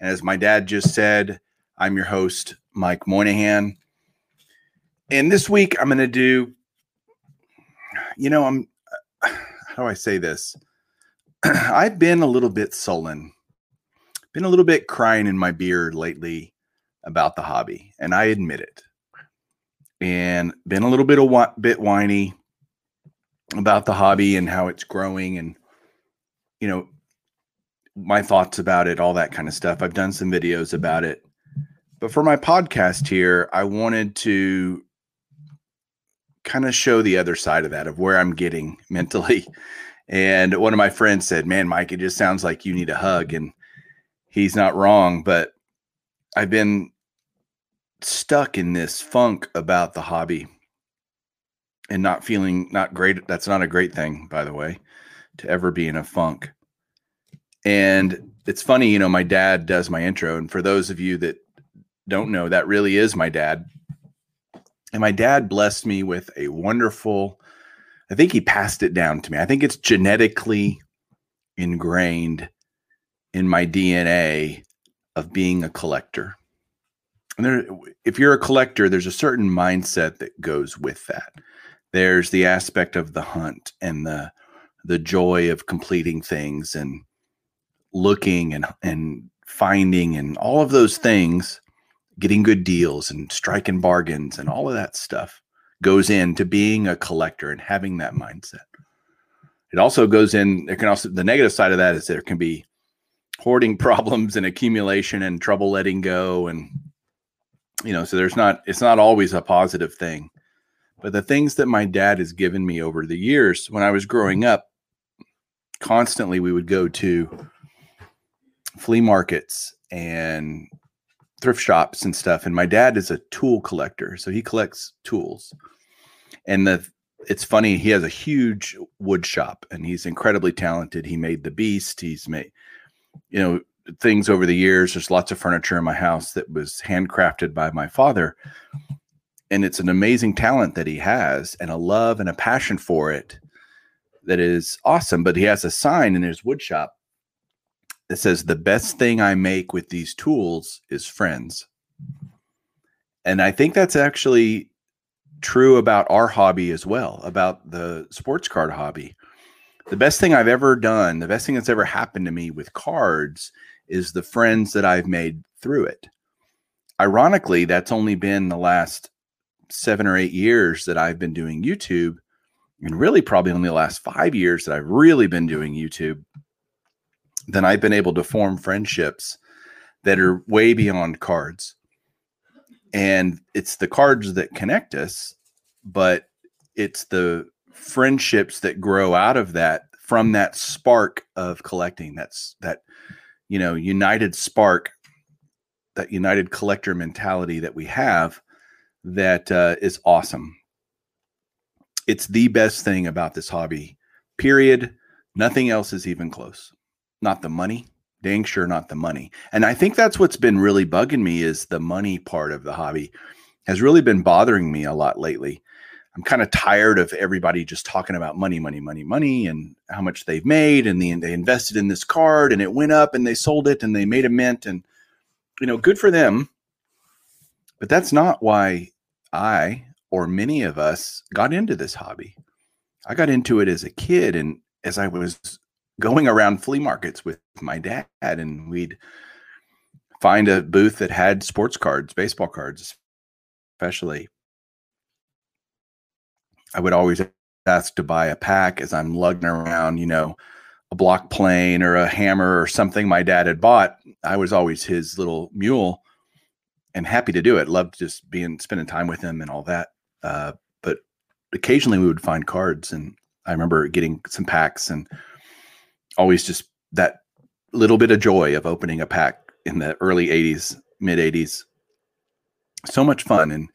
And as my dad just said, I'm your host, Mike Moynihan. And this week I'm going to do, you know, I'm, how do I say this? I've been a little bit sullen, been a little bit crying in my beard lately about the hobby, and I admit it. And been a little bit of bit whiny about the hobby and how it's growing, and you know, my thoughts about it, all that kind of stuff. I've done some videos about it. But for my podcast here, I wanted to kind of show the other side of that, of where I'm getting mentally. And one of my friends said, Man, Mike, it just sounds like you need a hug. And he's not wrong, but I've been stuck in this funk about the hobby and not feeling not great. That's not a great thing, by the way, to ever be in a funk. And it's funny, you know, my dad does my intro. And for those of you that don't know, that really is my dad. And my dad blessed me with a wonderful, I think he passed it down to me. I think it's genetically ingrained in my DNA of being a collector. And there, if you're a collector, there's a certain mindset that goes with that. There's the aspect of the hunt and the the joy of completing things and looking and and finding and all of those mm-hmm. things, getting good deals and striking bargains and all of that stuff goes into being a collector and having that mindset. It also goes in, there can also, the negative side of that is there can be hoarding problems and accumulation and trouble letting go. And, you know, so there's not, it's not always a positive thing. But the things that my dad has given me over the years, when I was growing mm-hmm. up, constantly we would go to flea markets and thrift shops and stuff. And my dad is a tool collector, so he collects tools. And the it's funny, he has a huge wood shop and he's incredibly talented. He made the beast, he's made you know things over the years. There's lots of furniture in my house that was handcrafted by my father. And it's an amazing talent that he has and a love and a passion for it that is awesome. But he has a sign in his wood shop it says the best thing I make with these tools is friends. And I think that's actually true about our hobby as well, about the sports card hobby. The best thing I've ever done, the best thing that's ever happened to me with cards is the friends that I've made through it. Ironically, that's only been the last seven or eight years that I've been doing YouTube, and really probably only the last five years that I've really been doing YouTube then I've been able to form friendships that are way beyond cards. And it's the cards that connect us, but it's the friendships that grow out of that from that spark of collecting. That's that, you know, united spark, that united collector mentality that we have that uh, is awesome. It's the best thing about this hobby, period. Nothing else is even close not the money dang sure not the money. And i think that's what's been really bugging me is the money part of the hobby has really been bothering me a lot lately. I'm kind of tired of everybody just talking about money money money money and how much they've made and the, they invested in this card and it went up and they sold it and they made a mint and you know good for them. But that's not why i or many of us got into this hobby. I got into it as a kid and as i was going around flea markets with my dad and we'd find a booth that had sports cards, baseball cards, especially. I would always ask to buy a pack as I'm lugging around, you know, a block plane or a hammer or something my dad had bought. I was always his little mule and happy to do it. Loved just being spending time with him and all that. Uh, but occasionally we would find cards, and I remember getting some packs and always just that little bit of joy of opening a pack in the early 80s, mid 80s. So much fun. And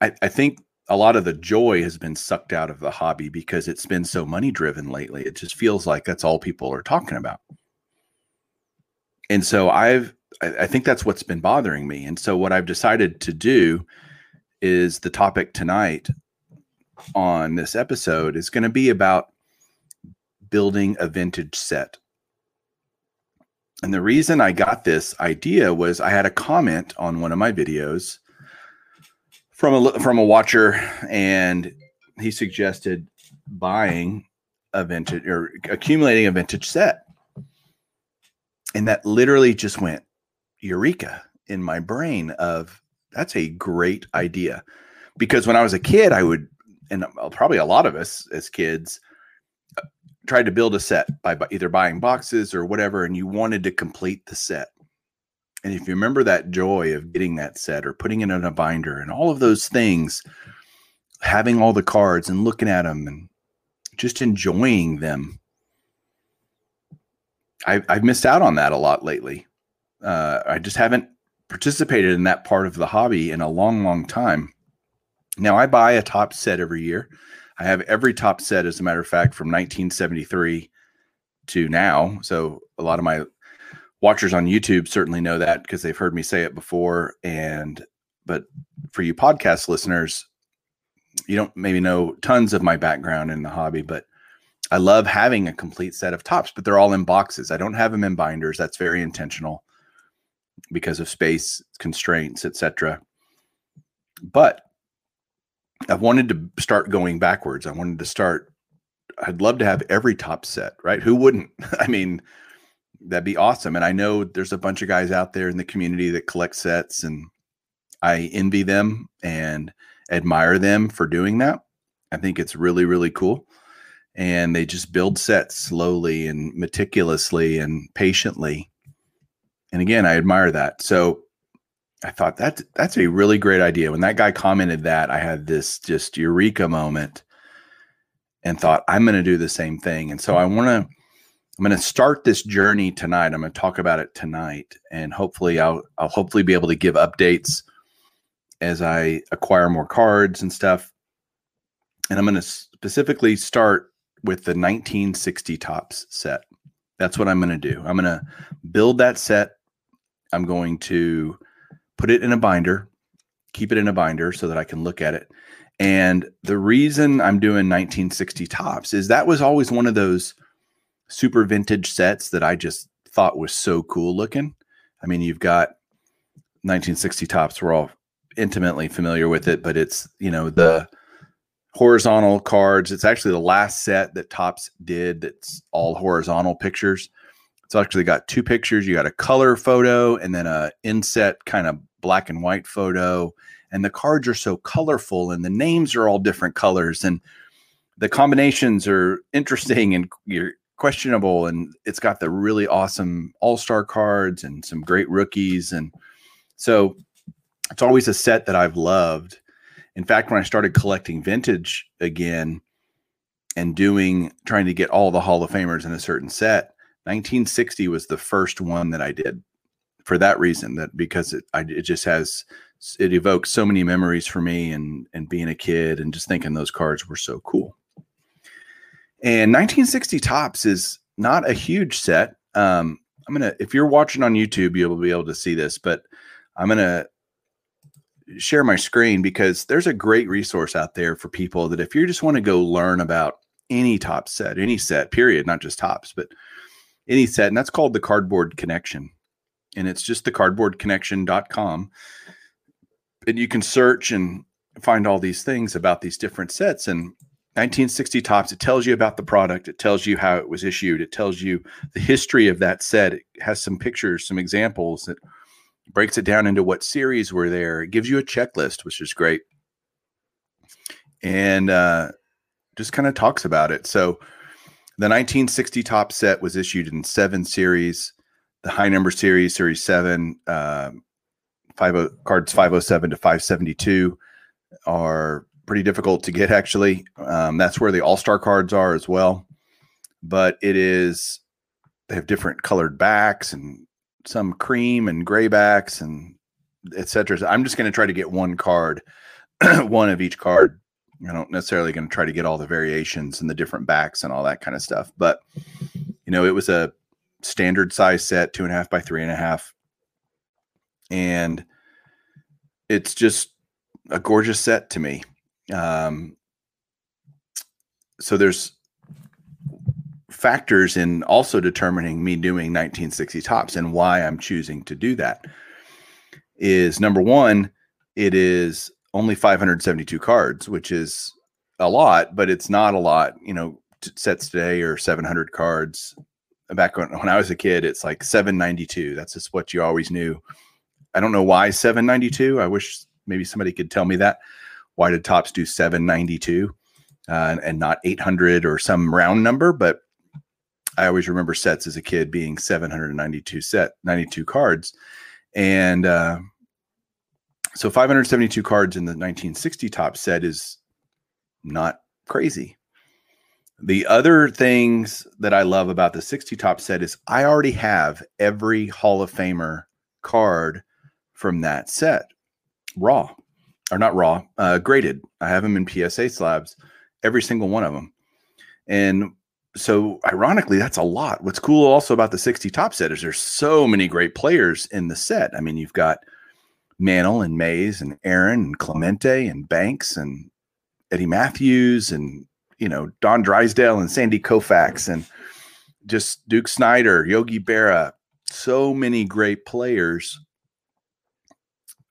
I, I think a lot of the joy has been sucked out of the hobby because it's been so money driven lately. It just feels like that's all people are talking about. And so I've, I think that's what's been bothering me. And so what I've decided to do is the topic tonight on this episode is going to be about building a vintage set. And the reason I got this idea was I had a comment on one of my videos from a from a watcher, and he suggested buying a vintage or accumulating a vintage set. And that literally just went eureka in my brain of that's a great idea. Because when I was a kid, I would, and probably a lot of us as kids, uh, tried to build a set by either buying boxes or whatever, and you wanted to complete the set. And if you remember that joy of getting that set or putting it in a binder and all of those things, having all the cards and looking at them and just enjoying them, I, I've missed out on that a lot lately. Uh, I just haven't participated in that part of the hobby in a long, long time. Now I buy a Topps set every year. I have every Topps set, as a matter of fact, from 1973 to now. So a lot of my watchers on YouTube certainly know that because they've heard me say it before. And but for you podcast listeners, you don't maybe know tons of my background in the hobby, but I love having a complete set of Topps, but they're all in boxes. I don't have them in binders. That's very intentional because of space constraints, etc. But I've wanted to start going backwards. I wanted to start. I'd love to have every Topps set, right? Who wouldn't? I mean, that'd be awesome. And I know there's a bunch of guys out there in the community that collect sets, and I envy them and admire them for doing that. I think it's really, really cool. And they just build sets slowly and meticulously and patiently. And again, I admire that. So I thought that that's a really great idea. When that guy commented that, I had this just eureka moment and thought, I'm going to do the same thing. And so I want to I'm going to start this journey tonight. I'm going to talk about it tonight, and hopefully, I'll I'll hopefully be able to give updates as I acquire more cards and stuff. And I'm going to specifically start with the 1960 Topps set. That's what I'm going to do. I'm going to build that set. I'm going to put it in a binder, keep it in a binder so that I can look at it. And the reason I'm doing 1960 Topps is that was always one of those super vintage sets that I just thought was so cool looking. I mean, you've got 1960 Topps. We're all intimately familiar with it, but it's, you know, the horizontal cards. It's actually the last set that Topps did that's all horizontal pictures. It's actually got two pictures. You got a color photo and then a inset kind of black and white photo. And the cards are so colorful and the names are all different colors and the combinations are interesting and you're questionable and it's got the really awesome all-star cards and some great rookies and so it's always a set that I've loved. In fact, when I started collecting vintage again and doing trying to get all the Hall of Famers in a certain set, 1960 was the first one that I did for that reason that because it I, it just has it evokes so many memories for me and and being a kid and just thinking those cards were so cool. And 1960 Topps is not a huge set. Um, I'm gonna, if you're watching on YouTube, you'll be able to see this, but I'm gonna share my screen because there's a great resource out there for people that if you just want to go learn about any Topps set, any set, period, not just Topps, but any set, and that's called the Cardboard Connection. And it's just the cardboardconnection.com. And you can search and find all these things about these different sets. And 1960 Topps, it tells you about the product. It tells you how it was issued. It tells you the history of that set. It has some pictures, some examples. It breaks it down into what series were there. It gives you a checklist, which is great. And uh, just kind of talks about it. So the 1960 Topps set was issued in seven series. The high number series, series seven, uh, cards 507 to 572 are pretty difficult to get actually. Um, that's where the All Star cards are as well. But it is they have different colored backs and some cream and gray backs and etc. So I'm just going to try to get one card, one of each card. I don't necessarily going to try to get all the variations and the different backs and all that kind of stuff. But you know, it was a standard size set, two and a half by three and a half, and it's just a gorgeous set to me. Um, so there's factors in also determining me doing 1960 Topps and why I'm choosing to do that is number one, it is only 572 cards, which is a lot, but it's not a lot. You know, sets today are 700 cards. Back when, when I was a kid, it's like 792. That's just what you always knew. I don't know why 792. I wish maybe somebody could tell me that. Why did Topps do 792 uh, and, and not 800 or some round number? But I always remember sets as a kid being 792 set, 92 cards. And uh, so 572 cards in the 1960 Topps set is not crazy. The other things that I love about the 60 Topps set is I already have every Hall of Famer card from that set raw or not raw, uh, graded. I have them in PSA slabs, every single one of them. And so, ironically, that's a lot. What's cool also about the 60 Topps set is there's so many great players in the set. I mean, you've got Mantle and Mays and Aaron and Clemente and Banks and Eddie Mathews and, you know, Don Drysdale and Sandy Koufax and just Duke Snider, Yogi Berra. So many great players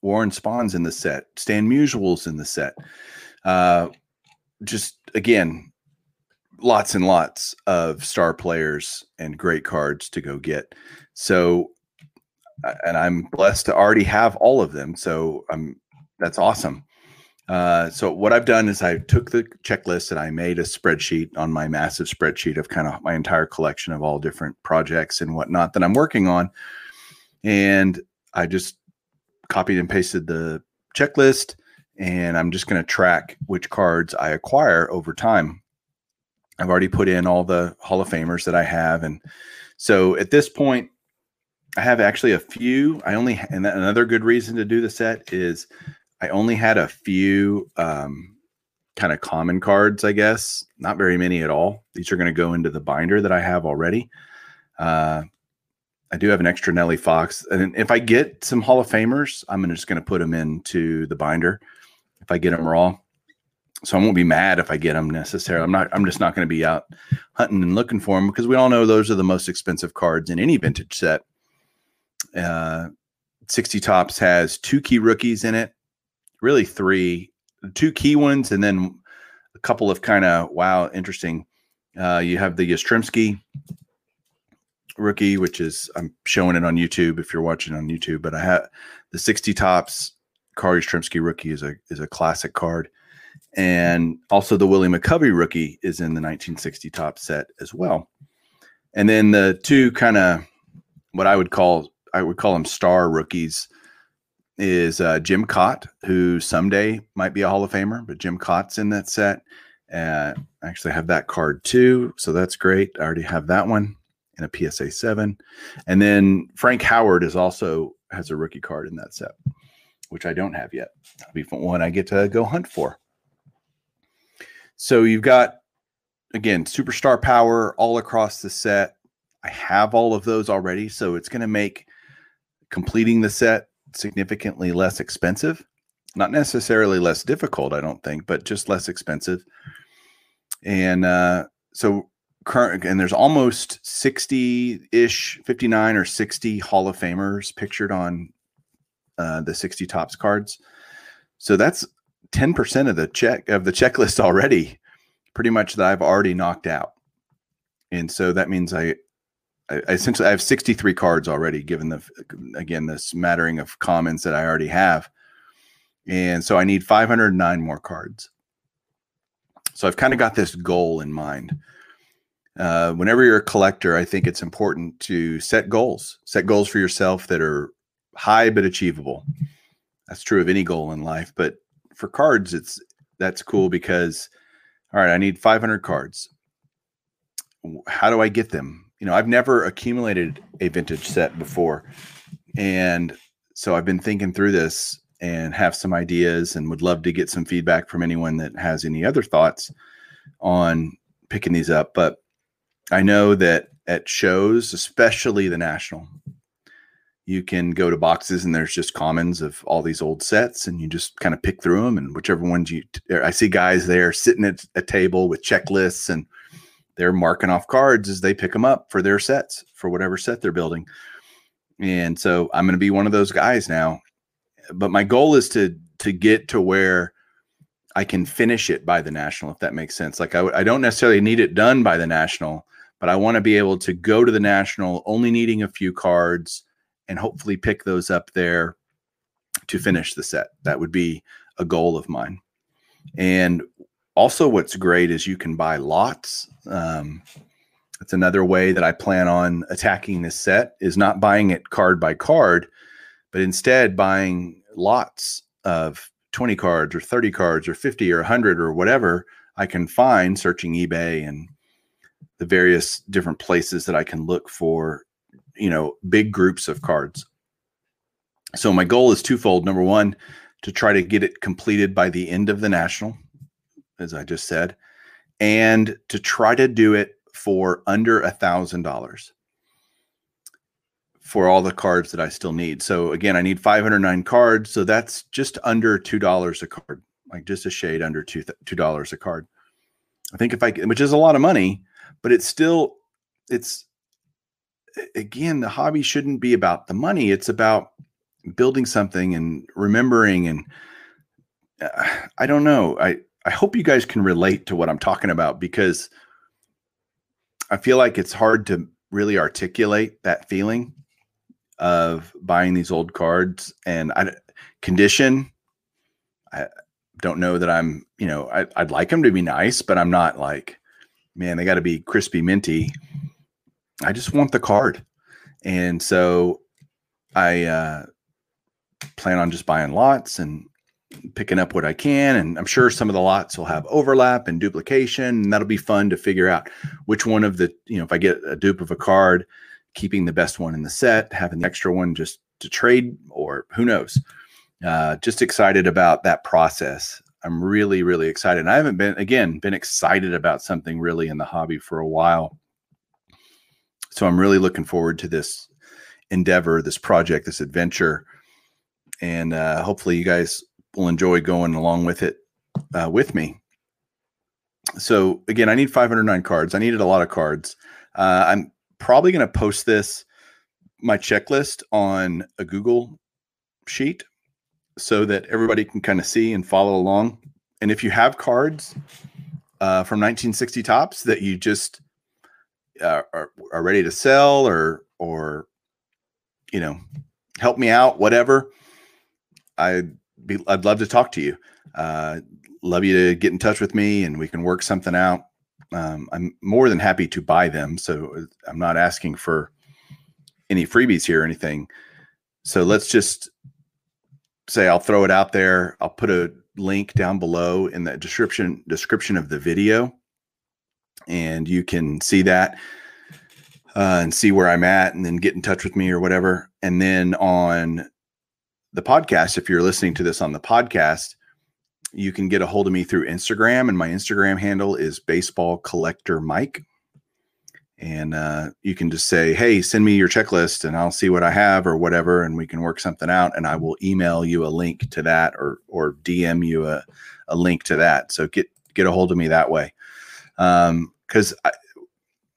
Warren Spahn's in the set. Stan Musial's in the set. Uh, just again, lots and lots of star players and great cards to go get. So, and I'm blessed to already have all of them. So I'm that's awesome. Uh, so what I've done is I took the checklist and I made a spreadsheet on my massive spreadsheet of kind of my entire collection of all different projects and whatnot that I'm working on, and I just copied and pasted the checklist and I'm just going to track which cards I acquire over time. I've already put in all the Hall of Famers that I have. And so at this point, I have actually a few. I only, and another good reason to do the set is I only had a few um, kind of common cards, I guess, not very many at all. These are going to go into the binder that I have already. Uh, I do have an extra Nellie Fox, and if I get some Hall of Famers, I'm just going to put them into the binder. If I get them raw, so I won't be mad if I get them necessarily. I'm not. I'm just not going to be out hunting and looking for them because we all know those are the most expensive cards in any vintage set. Uh, 60 Topps has two key rookies in it, really three, two key ones, and then a couple of kind of wow, interesting. Uh, you have the Yastrzemski rookie, which is I'm showing it on YouTube if you're watching on YouTube. But I have the 60 Topps Carl Yastrzemski rookie is a is a classic card, and also the Willie McCovey rookie is in the 1960 Topps set as well. And then the two kind of what I would call I would call them star rookies is uh, Jim Kaat, who someday might be a Hall of Famer, but Jim Kaat's in that set. Uh, I actually have that card too, so that's great. I already have that one in a PSA 7. And then Frank Howard is also has a rookie card in that set, which I don't have yet. That'll be one I get to go hunt for. So you've got again superstar power all across the set. I have all of those already, so it's going to make completing the set significantly less expensive. Not necessarily less difficult, I don't think, but just less expensive. And uh, so current and there's almost 60-ish 59 or 60 hall of famers pictured on uh, the 60 Topps cards so that's 10% of the check of the checklist already pretty much that I've already knocked out. And so that means I, I essentially I have 63 cards already given the again this smattering of commons that I already have. And so I need 509 more cards. So I've kind of got this goal in mind. Uh, whenever you're a collector, I think it's important to set goals, set goals for yourself that are high but achievable. That's true of any goal in life, but for cards, it's that's cool because all right, I need 500 cards. How do I get them? You know, I've never accumulated a vintage set before. And so I've been thinking through this and have some ideas and would love to get some feedback from anyone that has any other thoughts on picking these up. But I know that at shows, especially the national, you can go to boxes and there's just commons of all these old sets and you just kind of pick through them and whichever ones you i see guys there sitting at a table with checklists and they're marking off cards as they pick them up for their sets for whatever set they're building and so i'm going to be one of those guys now but my goal is to to get to where i can finish it by the national if that makes sense like I w- I don't necessarily need it done by the national but i want to be able to go to the national only needing a few cards and hopefully pick those up there to finish the set. That would be a goal of mine. And also, what's great is you can buy lots. Um, that's another way that I plan on attacking this set is not buying it card by card, but instead buying lots of 20 cards or 30 cards or 50 or 100 or whatever I can find searching eBay and the various different places that I can look for you know big groups of cards. So my goal is twofold. Number one to try to get it completed by the end of the national as i just said and to try to do it for under a thousand dollars for all the cards that i still need so again i need 509 cards so that's just under two dollars a card like just a shade under two two dollars a card i think if i which is a lot of money but it's still it's again, the hobby shouldn't be about the money. It's about building something and remembering. And uh, I don't know. I, I hope you guys can relate to what I'm talking about because I feel like it's hard to really articulate that feeling of buying these old cards and I condition. I don't know that I'm, you know, I, I'd like them to be nice, but I'm not like, man, they got to be crispy minty I just want the card. And so I uh, plan on just buying lots and picking up what I can. And I'm sure some of the lots will have overlap and duplication. And that'll be fun to figure out which one of the, you know, if I get a dupe of a card, keeping the best one in the set, having the extra one just to trade, or who knows. Uh, just excited about that process. I'm really, really excited. I haven't been, again, been excited about something really in the hobby for a while. So I'm really looking forward to this endeavor, this project, this adventure, and uh, hopefully you guys will enjoy going along with it uh, with me. So again, I need 509 cards. I needed a lot of cards. Uh, I'm probably going to post this my checklist on a Google sheet so that everybody can kind of see and follow along. And if you have cards uh, from 1960 Topps that you just uh, are, are ready to sell or or you know help me out whatever i'd be i'd love to talk to you. Uh, love you to get in touch with me and we can work something out. Um, i'm more than happy to buy them so uh, i'm not asking for any freebies here or anything. So let's just say i'll throw it out there. I'll put a link down below in the description description of the video and you can see that uh, and see where I'm at, and then get in touch with me or whatever. And then on the podcast, if you're listening to this on the podcast, you can get a hold of me through Instagram, and my Instagram handle is Baseball Collector Mike. And uh, you can just say, "Hey, send me your checklist, and I'll see what I have or whatever, and we can work something out." And I will email you a link to that, or or DM you a, a link to that. So get get a hold of me that way because um, I,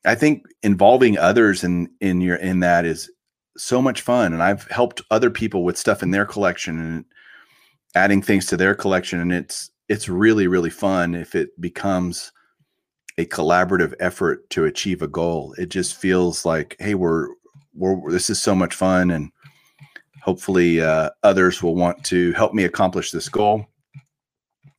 I think involving others in in your in that is so much fun, and I've helped other people with stuff in their collection and adding things to their collection, and it's it's really really fun if it becomes a collaborative effort to achieve a goal. It just feels like, hey, we're we're this is so much fun, and hopefully uh, others will want to help me accomplish this goal.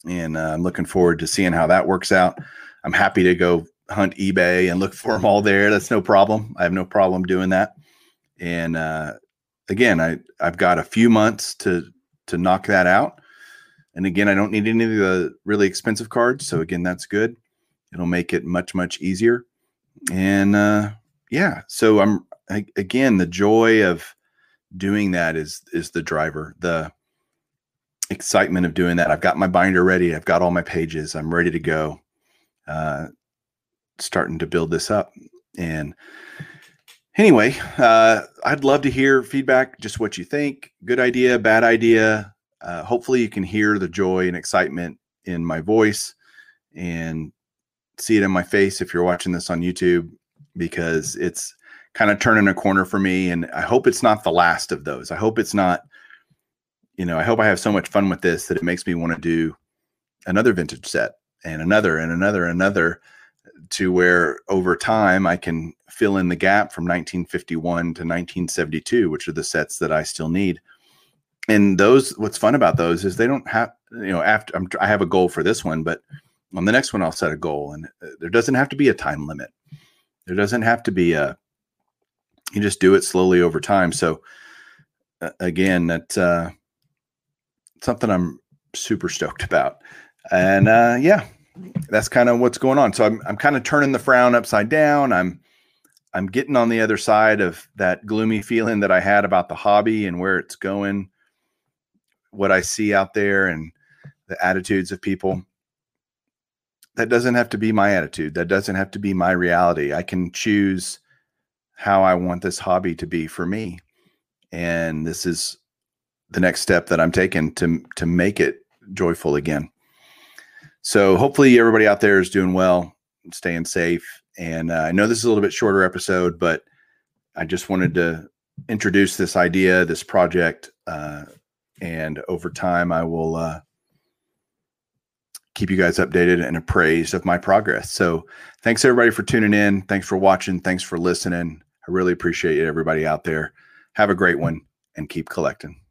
And uh, I'm looking forward to seeing how that works out. I'm happy to go hunt eBay and look for them all there. That's no problem. I have no problem doing that. And uh, again, I I've got a few months to to knock that out. And again, I don't need any of the really expensive cards, so again, that's good. It'll make it much much easier. And uh, yeah, so I'm I, again the joy of doing that is is the driver. The excitement of doing that. I've got my binder ready. I've got all my pages. I'm ready to go. Uh, starting to build this up. And anyway, uh, I'd love to hear feedback, just what you think. Good idea, bad idea. Uh, hopefully, you can hear the joy and excitement in my voice and see it in my face if you're watching this on YouTube, because it's kind of turning a corner for me. And I hope it's not the last of those. I hope it's not, you know, I hope I have so much fun with this that it makes me want to do another vintage set and another and another and another to where over time I can fill in the gap from 1951 to 1972, which are the sets that I still need. And those, what's fun about those is they don't have, you know, after I'm, I have a goal for this one, but on the next one I'll set a goal, and uh, there doesn't have to be a time limit. There doesn't have to be a. You just do it slowly over time. So, uh, again, that's uh, something I'm super stoked about, and uh, yeah, that's kind of what's going on. So I'm I'm kind of turning the frown upside down. I'm I'm getting on the other side of that gloomy feeling that I had about the hobby and where it's going, what I see out there and the attitudes of people. That doesn't have to be my attitude. That doesn't have to be my reality. I can choose how I want this hobby to be for me. And this is the next step that I'm taking to to make it joyful again. So hopefully everybody out there is doing well, staying safe. And uh, I know this is a little bit shorter episode, but I just wanted to introduce this idea, this project, uh, and over time I will uh, keep you guys updated and appraised of my progress. So thanks everybody for tuning in. Thanks for watching. Thanks for listening. I really appreciate it, everybody out there. Have a great one and keep collecting.